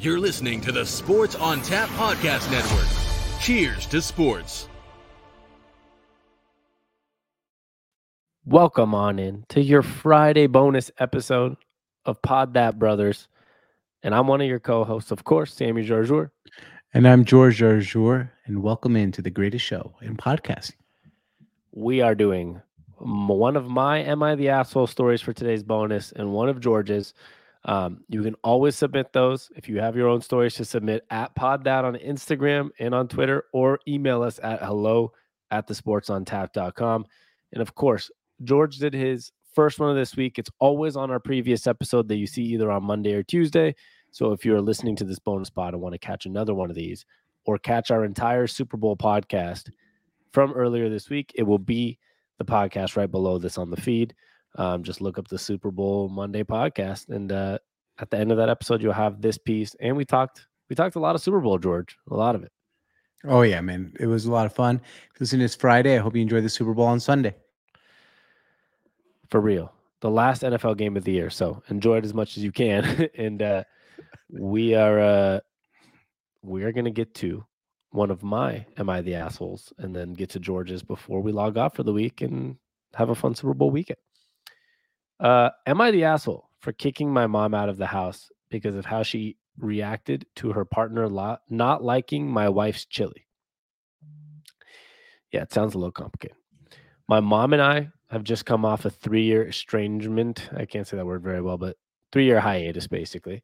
You're listening to the Sports on Tap Podcast Network. Cheers to sports. Welcome on in to your Friday bonus episode of Pod That Brothers. And I'm one of your co hosts, of course, Sammy Jarjour. And I'm George Jarjour, and welcome into the greatest show in podcasting. We are doing one of my Am I the Asshole stories for today's bonus and one of George's. Um, you can always submit those if you have your own stories to submit at Pod That on Instagram and on Twitter or email us at hello at the sportsontap.com. And of course, George did his first one of this week. It's always on our previous episode that you see either on Monday or Tuesday. So if you're listening to this bonus pod and want to catch another one of these or catch our entire Super Bowl podcast from earlier this week, it will be the podcast right below this on the feed. Um, just look up the Super Bowl Monday podcast, and uh, at the end of that episode, you'll have this piece. And we talked, we talked a lot of Super Bowl, George, a lot of it. Oh yeah, man, it was a lot of fun. Listen, it's Friday. I hope you enjoy the Super Bowl on Sunday. For real, the last NFL game of the year. So enjoy it as much as you can. and uh, we are uh, we are gonna get to one of my am I the assholes, and then get to George's before we log off for the week and have a fun Super Bowl weekend. Uh, am I the asshole for kicking my mom out of the house because of how she reacted to her partner lot, not liking my wife's chili? Yeah, it sounds a little complicated. My mom and I have just come off a three year estrangement. I can't say that word very well, but three year hiatus, basically.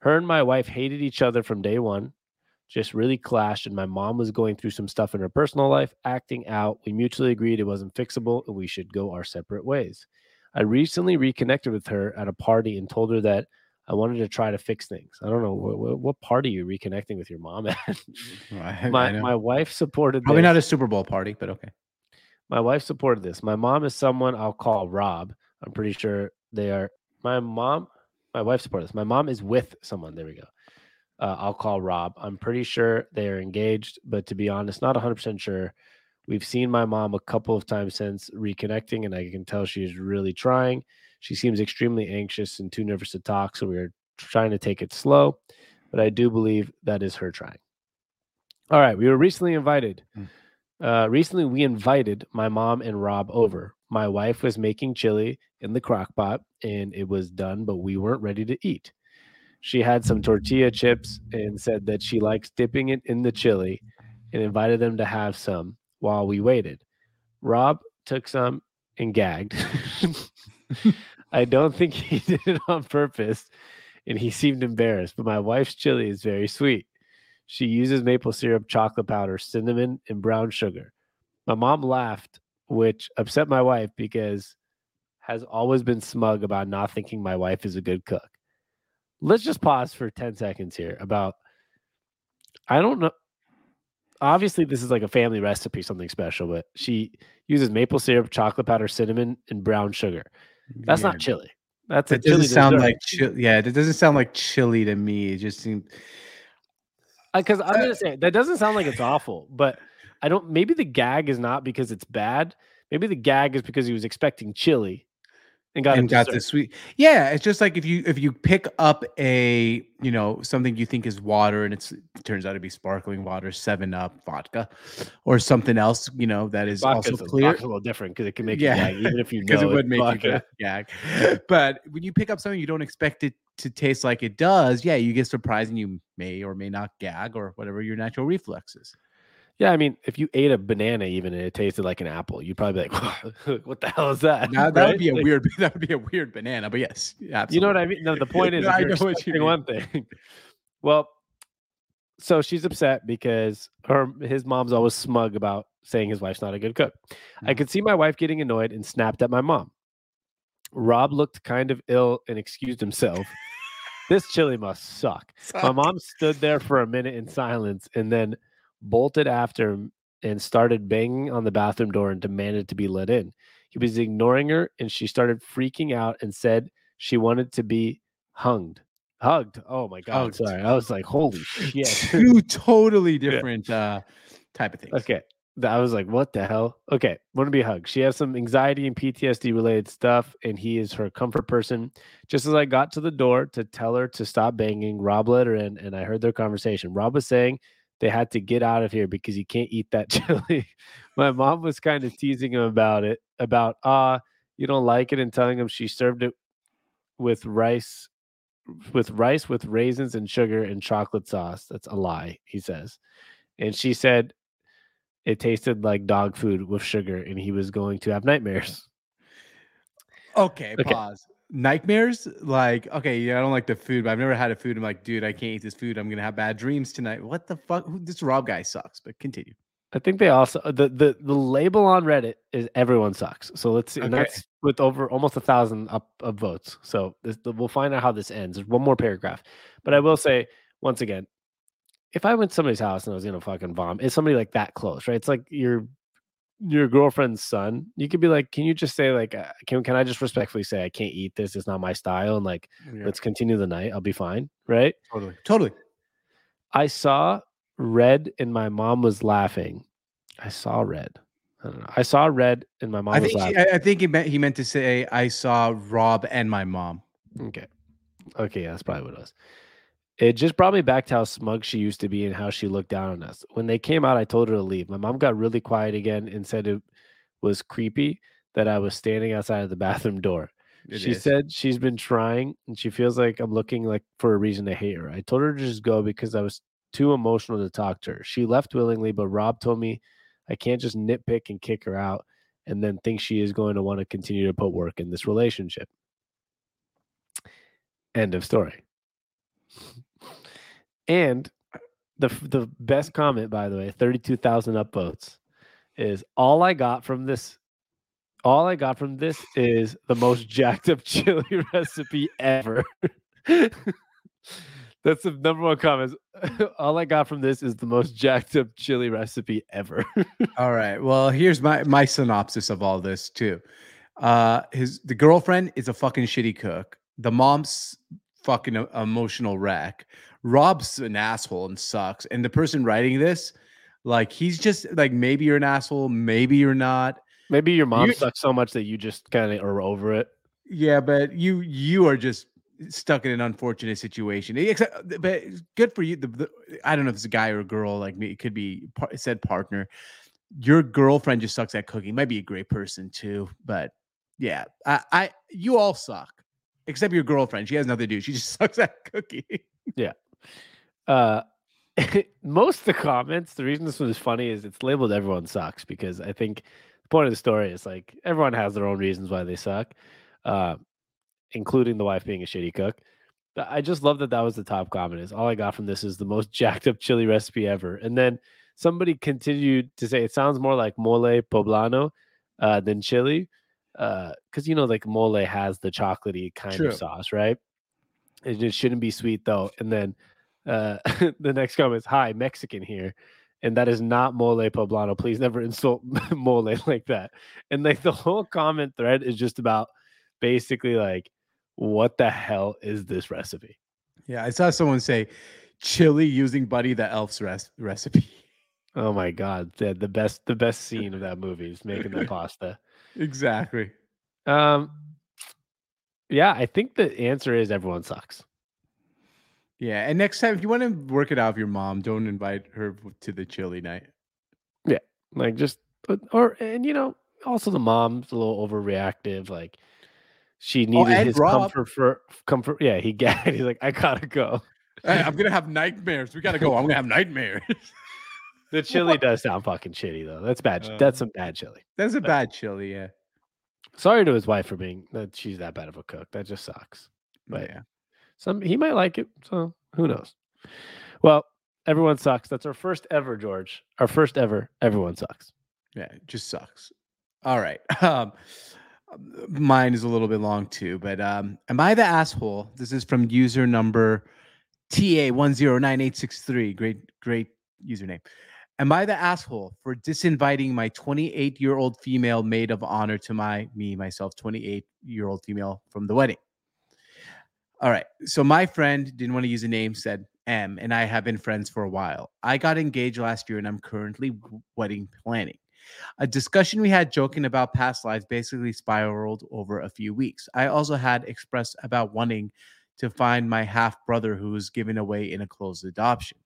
Her and my wife hated each other from day one, just really clashed. And my mom was going through some stuff in her personal life, acting out. We mutually agreed it wasn't fixable and we should go our separate ways. I recently reconnected with her at a party and told her that I wanted to try to fix things. I don't know what, what party you reconnecting with your mom at. my my wife supported probably this. not a Super Bowl party, but okay. My wife supported this. My mom is someone I'll call Rob. I'm pretty sure they are. My mom, my wife supported this. My mom is with someone. There we go. Uh, I'll call Rob. I'm pretty sure they are engaged, but to be honest, not 100% sure. We've seen my mom a couple of times since reconnecting, and I can tell she is really trying. She seems extremely anxious and too nervous to talk, so we are trying to take it slow. But I do believe that is her trying. All right, we were recently invited. Mm. Uh, recently, we invited my mom and Rob over. My wife was making chili in the crock pot, and it was done, but we weren't ready to eat. She had some tortilla chips and said that she likes dipping it in the chili and invited them to have some while we waited. Rob took some and gagged. I don't think he did it on purpose and he seemed embarrassed, but my wife's chili is very sweet. She uses maple syrup, chocolate powder, cinnamon, and brown sugar. My mom laughed, which upset my wife because has always been smug about not thinking my wife is a good cook. Let's just pause for 10 seconds here about I don't know obviously this is like a family recipe, something special, but she uses maple syrup, chocolate powder, cinnamon, and brown sugar. That's Yeah. not chili. That's a That doesn't sound dessert. like chili. Yeah, it doesn't sound like chili to me. It just seems. because I'm uh, gonna say that doesn't sound like it's awful, but I don't. Maybe the gag is not because it's bad. Maybe the gag is because he was expecting chili and got and got dessert. the sweet yeah it's just like if you if you pick up a you know something you think is water and it's it turns out to be sparkling water seven up vodka or something else you know that is Vodka's also clear vodka's a little different because it can make Yeah. you gag, even if you know it would make vodka. you gag but when you pick up something you don't expect it to taste like it does yeah you get surprised and you may or may not gag or whatever your natural reflex is Yeah, I mean, if you ate a banana even and it tasted like an apple, you'd probably be like, "What the hell is that?" that, that Right? would be a Like, weird that would be a weird banana but yes absolutely. You know what I mean? No, the point is, No, I know what you mean. one thing. well, so she's upset because her his mom's always smug about saying his wife's not a good cook. I Mhm. could see my wife getting annoyed and snapped at my mom. Rob looked kind of ill and excused himself. this chili must suck. My mom stood there for a minute in silence and then bolted after him and started banging on the bathroom door and demanded to be let in. He was ignoring her and she started freaking out and said she wanted to be hunged. Hugged. Oh my god. Hugged. Sorry. I was like, holy shit. two totally different uh type of things okay. I was like, what the hell? Okay, want to be hugged. She has some anxiety and PTSD related stuff, and he is her comfort person. Just as I got to the door to tell her to stop banging, Rob let her in, and I heard their conversation. Rob was saying they had to get out of here because you can't eat that chili. My mom was kind of teasing him about it, about ah, uh, you don't like it, and telling him she served it with rice, with rice with raisins and sugar and chocolate sauce. That's a lie, he says. And she said it tasted like dog food with sugar, and he was going to have nightmares. Okay, okay. pause. Nightmares? Like, okay, yeah, I don't like the food, but I've never had a food. I'm like, dude, I can't eat this food. I'm gonna have bad dreams tonight. What the fuck? This Rob guy sucks. But continue. I think they also the the the label on Reddit is everyone sucks. So let's see, okay. and that's with over almost a thousand up of votes. So this, we'll find out how this ends. There's one more paragraph, but I will say once again, if I went to somebody's house and I was gonna fucking vomit, it's somebody like that close, right? It's like your your girlfriend's son. You could be like, can you just say like, uh, can can I just respectfully say I can't eat this? It's not my style, and like, yeah. let's continue the night. I'll be fine, right? Totally, totally. I saw red, and my mom was laughing. I saw red. I don't know. I saw red, and my mom. I think she, I think he meant he meant to say I saw Rob and my mom. Okay, okay, yeah, that's probably what it was. It just brought me back to how smug she used to be and how she looked down on us. When they came out, I told her to leave. My mom got really quiet again and said it was creepy that I was standing outside of the bathroom door. It she is. said she's been trying and she feels like I'm looking like for a reason to hate her. I told her to just go because I was too emotional to talk to her. She left willingly, but Rob told me I can't just nitpick and kick her out and then think she is going to want to continue to put work in this relationship. End of story. And the the best comment, by the way, thirty two thousand upvotes, is all I got from this. All I got from this is the most jacked up chili recipe ever. That's the number one comment. All I got from this is the most jacked up chili recipe ever. all right. Well, here's my my synopsis of all this too. Uh his the girlfriend is a fucking shitty cook. The mom's fucking emotional wreck. Rob's an asshole and sucks. And the person writing this, like, he's just like, maybe you're an asshole, maybe you're not. Maybe your mom you, sucks so much that you just kind of are over it. Yeah, but you you are just stuck in an unfortunate situation. Except, but good for you. The, the, I don't know if it's a guy or a girl. Like me, it could be said partner. Your girlfriend just sucks at cooking. Might be a great person too, but yeah, I, I you all suck except your girlfriend. She has nothing to do. She just sucks at cooking. yeah. Uh, most of the comments, the reason this one is funny is it's labeled everyone sucks because I think the point of the story is like everyone has their own reasons why they suck, uh, including the wife being a shitty cook. But I just love that that was the top comment. Is all I got from this is the most jacked up chili recipe ever. And then somebody continued to say it sounds more like mole poblano uh, than chili because uh, you know like mole has the chocolatey kind True. of sauce, right? It just shouldn't be sweet though. And then uh, the next comment is hi Mexican here, and that is not mole poblano. Please never insult mole like that. And like the whole comment thread is just about basically like what the hell is this recipe? Yeah, I saw someone say chili using Buddy the Elf's res- recipe. Oh my god, the, the best the best scene of that movie is making the pasta. Exactly. Um, yeah, I think the answer is everyone sucks. Yeah, and next time if you want to work it out with your mom, don't invite her to the chili night. Yeah, like just or and you know also the mom's a little overreactive. Like she oh, needed oh, his Rob. comfort for comfort. Yeah, he got. He's like, I gotta go. Hey, I'm gonna have nightmares. We gotta go. I'm gonna have nightmares. the chili does sound fucking shitty though. That's bad. Uh, that's some bad chili. That's a bad chili. Yeah. Sorry to his wife for being that she's that bad of a cook. That just sucks. But yeah, some he might like it. So who knows? Well, everyone sucks. That's our first ever, George. Our first ever. Everyone sucks. Yeah, it just sucks. All right. Um, mine is a little bit long too, but um, am I the asshole? This is from user number TA one zero nine eight six three. Great, great username. Am I the asshole for disinviting my 28 year old female maid of honor to my, me, myself, 28 year old female from the wedding? All right. So my friend didn't want to use a name, said, M, and I have been friends for a while. I got engaged last year, and I'm currently wedding planning. A discussion we had joking about past lives basically spiraled over a few weeks. I also had expressed about wanting to find my half brother who was given away in a closed adoption.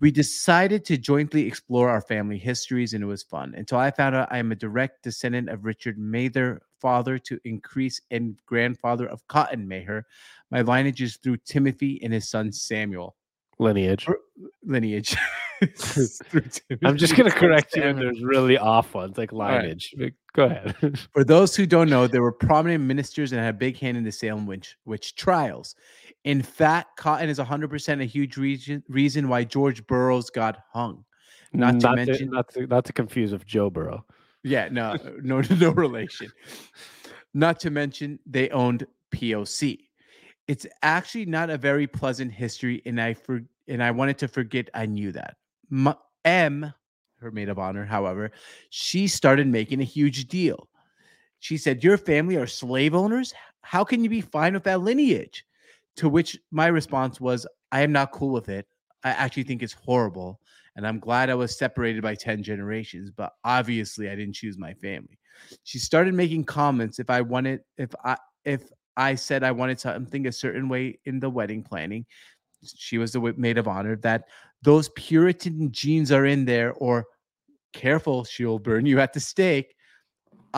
We decided to jointly explore our family histories, and it was fun until I found out I am a direct descendant of Richard Mather, father to Increase and grandfather of Cotton Mather. My lineage is through Timothy and his son Samuel. Lineage. Or- Lineage. I'm just gonna correct you when there's really off ones like lineage. But Go ahead. For those who don't know, there were prominent ministers and had a big hand in the Salem witch, witch trials. In fact, Cotton is 100% a huge reason, reason why George Burroughs got hung. Not to mention- not to, not to confuse with Joe Burrow. Yeah, no, uh, no, no relation. Not to mention they owned POC. It's actually not a very pleasant history, and I for and I wanted to forget I knew that. M, M her maid of honor, however, she started making a huge deal. She said, "Your family are slave owners. How can you be fine with that lineage?" To which my response was, "I am not cool with it. I actually think it's horrible." and I'm glad I was separated by 10 generations, but obviously I didn't choose my family. She started making comments if I wanted if I if I said I wanted something a certain way in the wedding planning. She was the maid of honor that those Puritan genes are in there or careful, she'll burn you at the stake.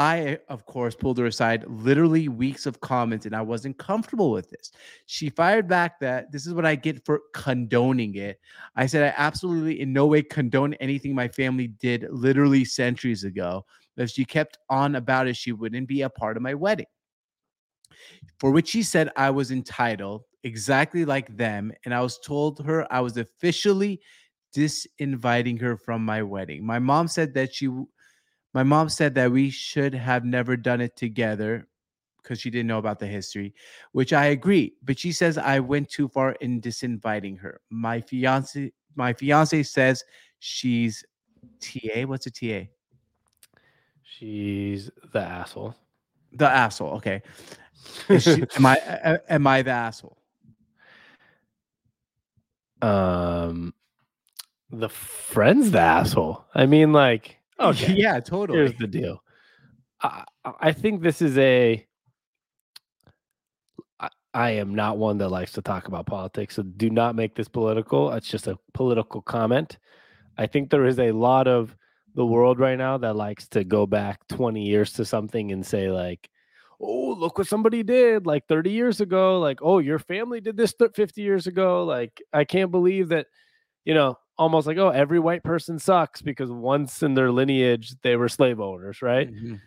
I, of course, pulled her aside literally weeks of comments, and I wasn't comfortable with this. She fired back that this is what I get for condoning it. I said, I absolutely in no way condone anything my family did literally centuries ago. If she kept on about it, she wouldn't be a part of my wedding. For which she said I was entitled, exactly like them. And I was told her I was officially disinviting her from my wedding. My mom said that she, my mom said that we should have never done it together because she didn't know about the history, which I agree. But she says I went too far in disinviting her. My fiance, my fiance says she's TA. What's a TA? She's the asshole. The asshole. Okay. She- am I am I the asshole? Um, the friend's the asshole. I mean, like, okay, Yeah, totally. here's the deal. I, I think this is a. I, I am not one that likes to talk about politics, so do not make this political. It's just a political comment. I think there is a lot of the world right now that likes to go back 20 years to something and say like oh look what somebody did like 30 years ago like oh your family did this 50 years ago like i can't believe that you know almost like oh every white person sucks because once in their lineage they were slave owners right Mhm.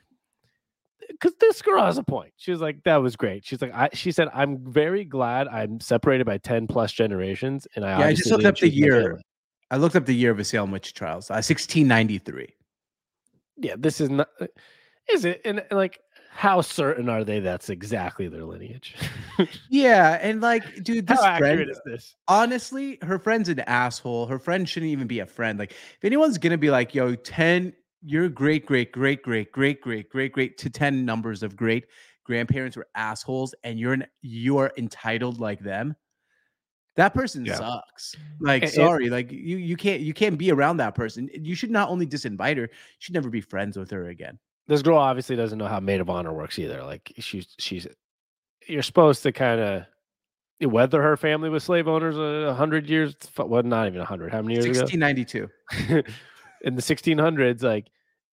because this girl has a point. She was like, "That was great." She's like, "I." She said, "I'm very glad I'm separated by ten plus generations." And I Yeah, I just looked up the year. I looked up the year of the Salem witch trials. Uh, 1693. Yeah, this is not. Is it? And, and, like, how certain are they that's exactly their lineage? Yeah, and like, dude, this how friend, accurate is this? honestly, her friend's an asshole. Her friend shouldn't even be a friend. Like, if anyone's gonna be like, yo, 10, your great, great, great, great, great, great, great, great to 10 numbers of great grandparents were assholes, and you're an, you are entitled like them. That person Yeah. sucks. Like, and- sorry, like you you can't you can't be around that person. You should not only disinvite her, you should never be friends with her again. This girl obviously doesn't know how maid of honor works either. Like, she's she's you're supposed to kind of whether her family was slave owners a hundred years, well, not even a hundred. How many years ago? 1692. in the 1600s like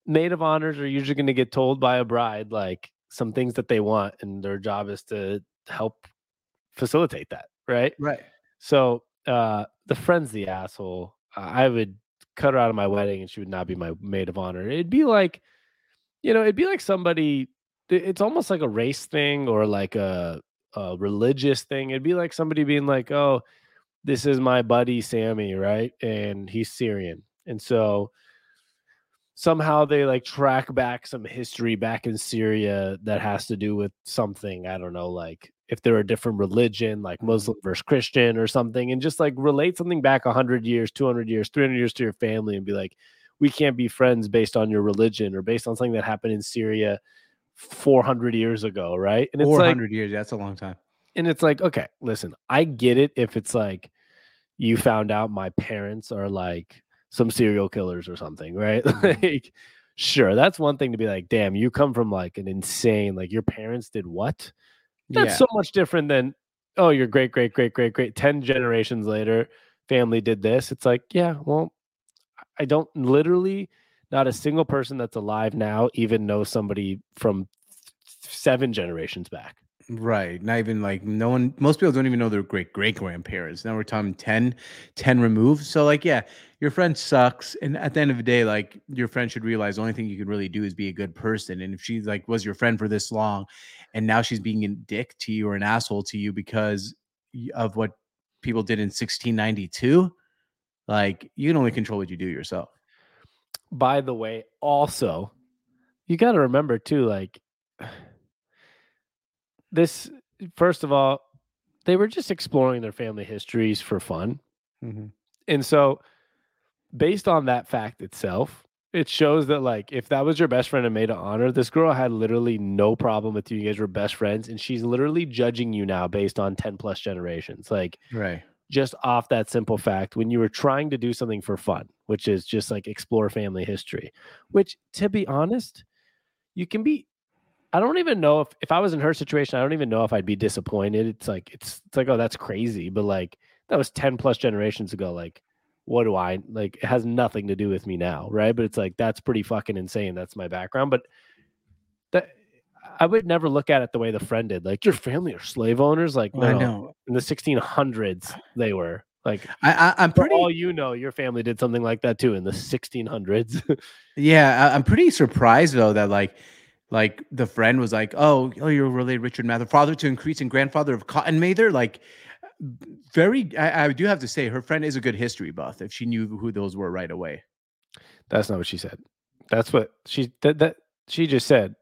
maid of honors are usually going to get told by a bride like some things that they want and their job is to help facilitate that right Right. so uh the friend's the asshole i would cut her out of my wedding and she would not be my maid of honor it'd be like you know it'd be like somebody it's almost like a race thing or like a, a religious thing. It'd be like somebody being like oh this is my buddy sammy right? And he's syrian. And so somehow they like track back some history back in Syria that has to do with something. I don't know, like if they're a different religion, like Muslim mm. versus Christian or something, and just like relate something back 100 years, 200 years, 300 years to your family and be like, we can't be friends based on your religion or based on something that happened in Syria 400 years ago, right? And it's like, 400 years. That's a long time. and it's like, okay, listen, I get it if it's like, you found out my parents are like some serial killers or something, right? Mhm. like, sure, that's one thing to be like, damn, you come from like an insane, like your parents did what? That's yeah. so much different than, oh, your great, great, great, great, great, 10 generations later, family did this. It's like, yeah, well, I don't literally, not a single person that's alive now even knows somebody from seven generations back. Right. Not even like no one, most people don't even know their great great grandparents. Now we're talking 10, 10 removed. So, like, yeah, your friend sucks. And at the end of the day, like, your friend should realize the only thing you can really do is be a good person. And if she's like, was your friend for this long and now she's being a dick to you or an asshole to you because of what people did in 1692, like, you can only control what you do yourself. By the way, also, you got to remember too, like, this, first of all, they were just exploring their family histories for fun. Mm-hmm. And so, based on that fact itself, it shows that like if that was your best friend and maid of honor, this girl had literally no problem with you. You guys were best friends, and she's literally judging you now based on 10 plus generations. Like Right. Just off that simple fact, when you were trying to do something for fun, which is just like explore family history, which to be honest, you can be I don't even know if if I was in her situation, I don't even know if I'd be disappointed. It's like it's it's like, oh, that's crazy. But like that was 10 plus generations ago. Like, what do I like? It has nothing to do with me now, right? But it's like that's pretty fucking insane. That's my background. But I would never look at it the way the friend did. Like your family are slave owners. Like Well, I no, know. in the 1600s they were like I, I, I'm for pretty. all you know, your family did something like that too in the 1600s. Yeah, I, I'm pretty surprised though that like, like the friend was like, "Oh, oh, you're related Richard Mather, father to Increase and grandfather of Cotton Mather." Like, very. I, I do have to say, her friend is a good history buff. If she knew who those were right away. That's not what she said. That's what she that, that she just said.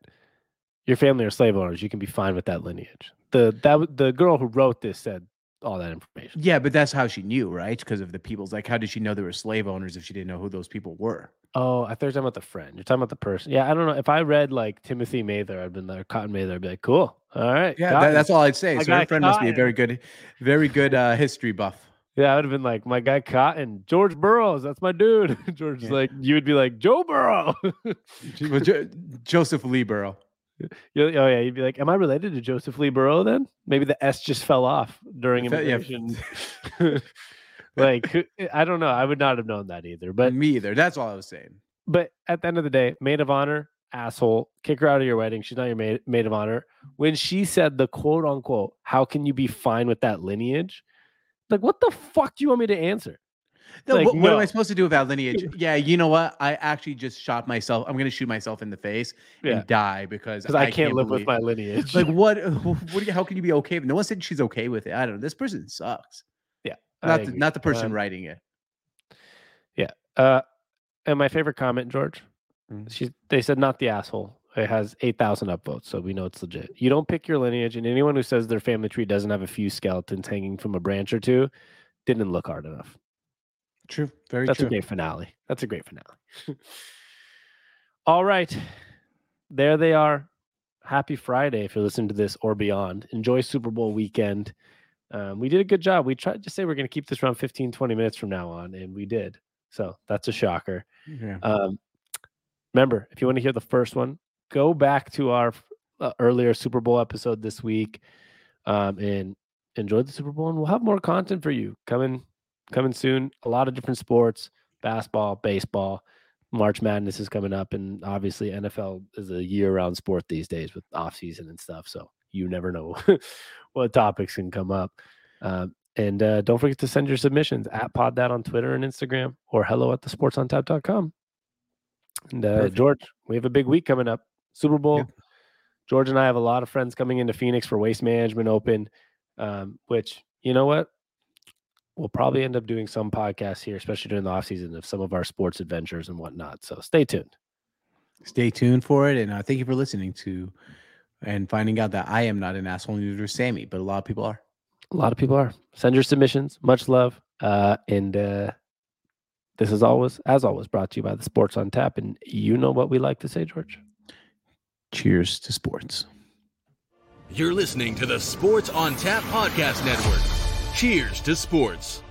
Your family are slave owners. You can be fine with that lineage. The that the girl who wrote this said all that information. Yeah, but that's how she knew, right? Because of the people's. Like, how did she know they were slave owners if she didn't know who those people were? Oh, I thought you were talking about the friend. You're talking about the person. Yeah, I don't know. If I read like Timothy Mather, I'd been like Cotton Mather, I'd be like, cool. All right. Yeah, that, that's all I'd say. My So guy friend must be a very good, very good uh, history buff. Yeah, I would have been like, my guy Cotton, George Burroughs, that's my dude. George is Yeah. like, you would be like, Joe Burrow. Jo- Joseph Lee Burrow. You- oh yeah, you'd be like, "Am I related to Joseph Lee Burrow?" Then maybe the S just fell off during yeah. immigration. like, I don't know. I would not have known that either. But me either. That's all I was saying. but at the end of the day, maid of honor, asshole, kick her out of your wedding. She's not your maid, maid of honor. When she said the quote unquote, "How can you be fine with that lineage?" Like, what the fuck do you want me to answer? No, Like, what, what am I supposed to do about lineage? Yeah, you know what? I actually just shot myself. I'm gonna shoot myself in the face Yeah, and die because because I, can't, live with my lineage. Like what? What? Do you, how can you be okay? No one said she's okay with it. I don't know. This person sucks. Yeah, Not the, not the person Um, writing it. Yeah. Uh, and my favorite comment, George, Mm. she they said not the asshole. It has eight thousand upvotes, so we know it's legit. You don't pick your lineage, and anyone who says their family tree doesn't have a few skeletons hanging from a branch or two didn't look hard enough. True. Very That's true. a great finale. That's a great finale. All right, there they are. Happy Friday if you're listening to this or beyond. Enjoy Super Bowl weekend. Um, we did a good job. We tried to say we're going to keep this around 15, 20 minutes from now on, and we did. So that's a shocker. Yeah. Um, remember, if you want to hear the first one, go back to our uh, earlier Super Bowl episode this week um, and enjoy the Super Bowl. And we'll have more content for you coming coming soon. A lot of different sports, basketball, baseball. March Madness is coming up, and obviously NFL is a year-round sport these days with off season and stuff. So you never know what topics can come up. Um, and uh, don't forget to send your submissions at pod that on Twitter and Instagram or hello at the sportsontap.com. And uh, George, we have a big week coming up. Super Bowl. Yep. George and I have a lot of friends coming into Phoenix for Waste Management Open, um, which you know what? We'll probably end up doing some podcasts here, especially during the off season of some of our sports adventures and whatnot. So stay tuned. Stay tuned for it, and uh, thank you for listening to and finding out that I am not an asshole. Neither is Sammy, but a lot of people are. A lot of people are. Send your submissions. Much love. Uh, and uh, this is always, as always, brought to you by the Sports on Tap. And you know what we like to say, George. Cheers to sports. You're listening to the Sports on Tap Podcast Network. Cheers to sports.